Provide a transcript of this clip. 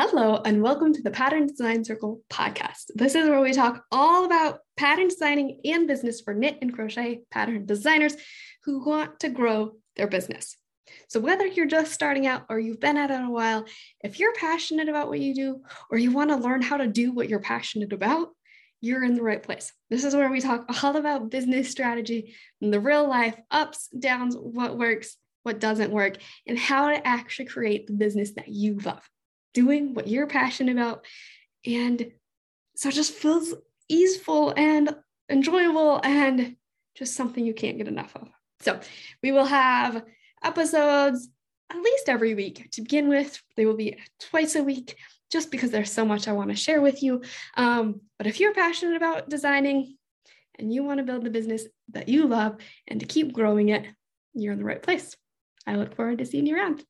Hello, and welcome to the Pattern Design Circle podcast. This is where we talk all about pattern designing and business for knit and crochet pattern designers who want to grow their business. So, whether you're just starting out or you've been at it a while, if you're passionate about what you do or you want to learn how to do what you're passionate about, you're in the right place. This is where we talk all about business strategy and the real life ups, downs, what works, what doesn't work, and how to actually create the business that you love doing what you're passionate about. And so it just feels easeful and enjoyable and just something you can't get enough of. So we will have episodes at least every week to begin with. They will be twice a week just because there's so much I want to share with you. Um, but if you're passionate about designing and you want to build the business that you love and to keep growing it, you're in the right place. I look forward to seeing you around.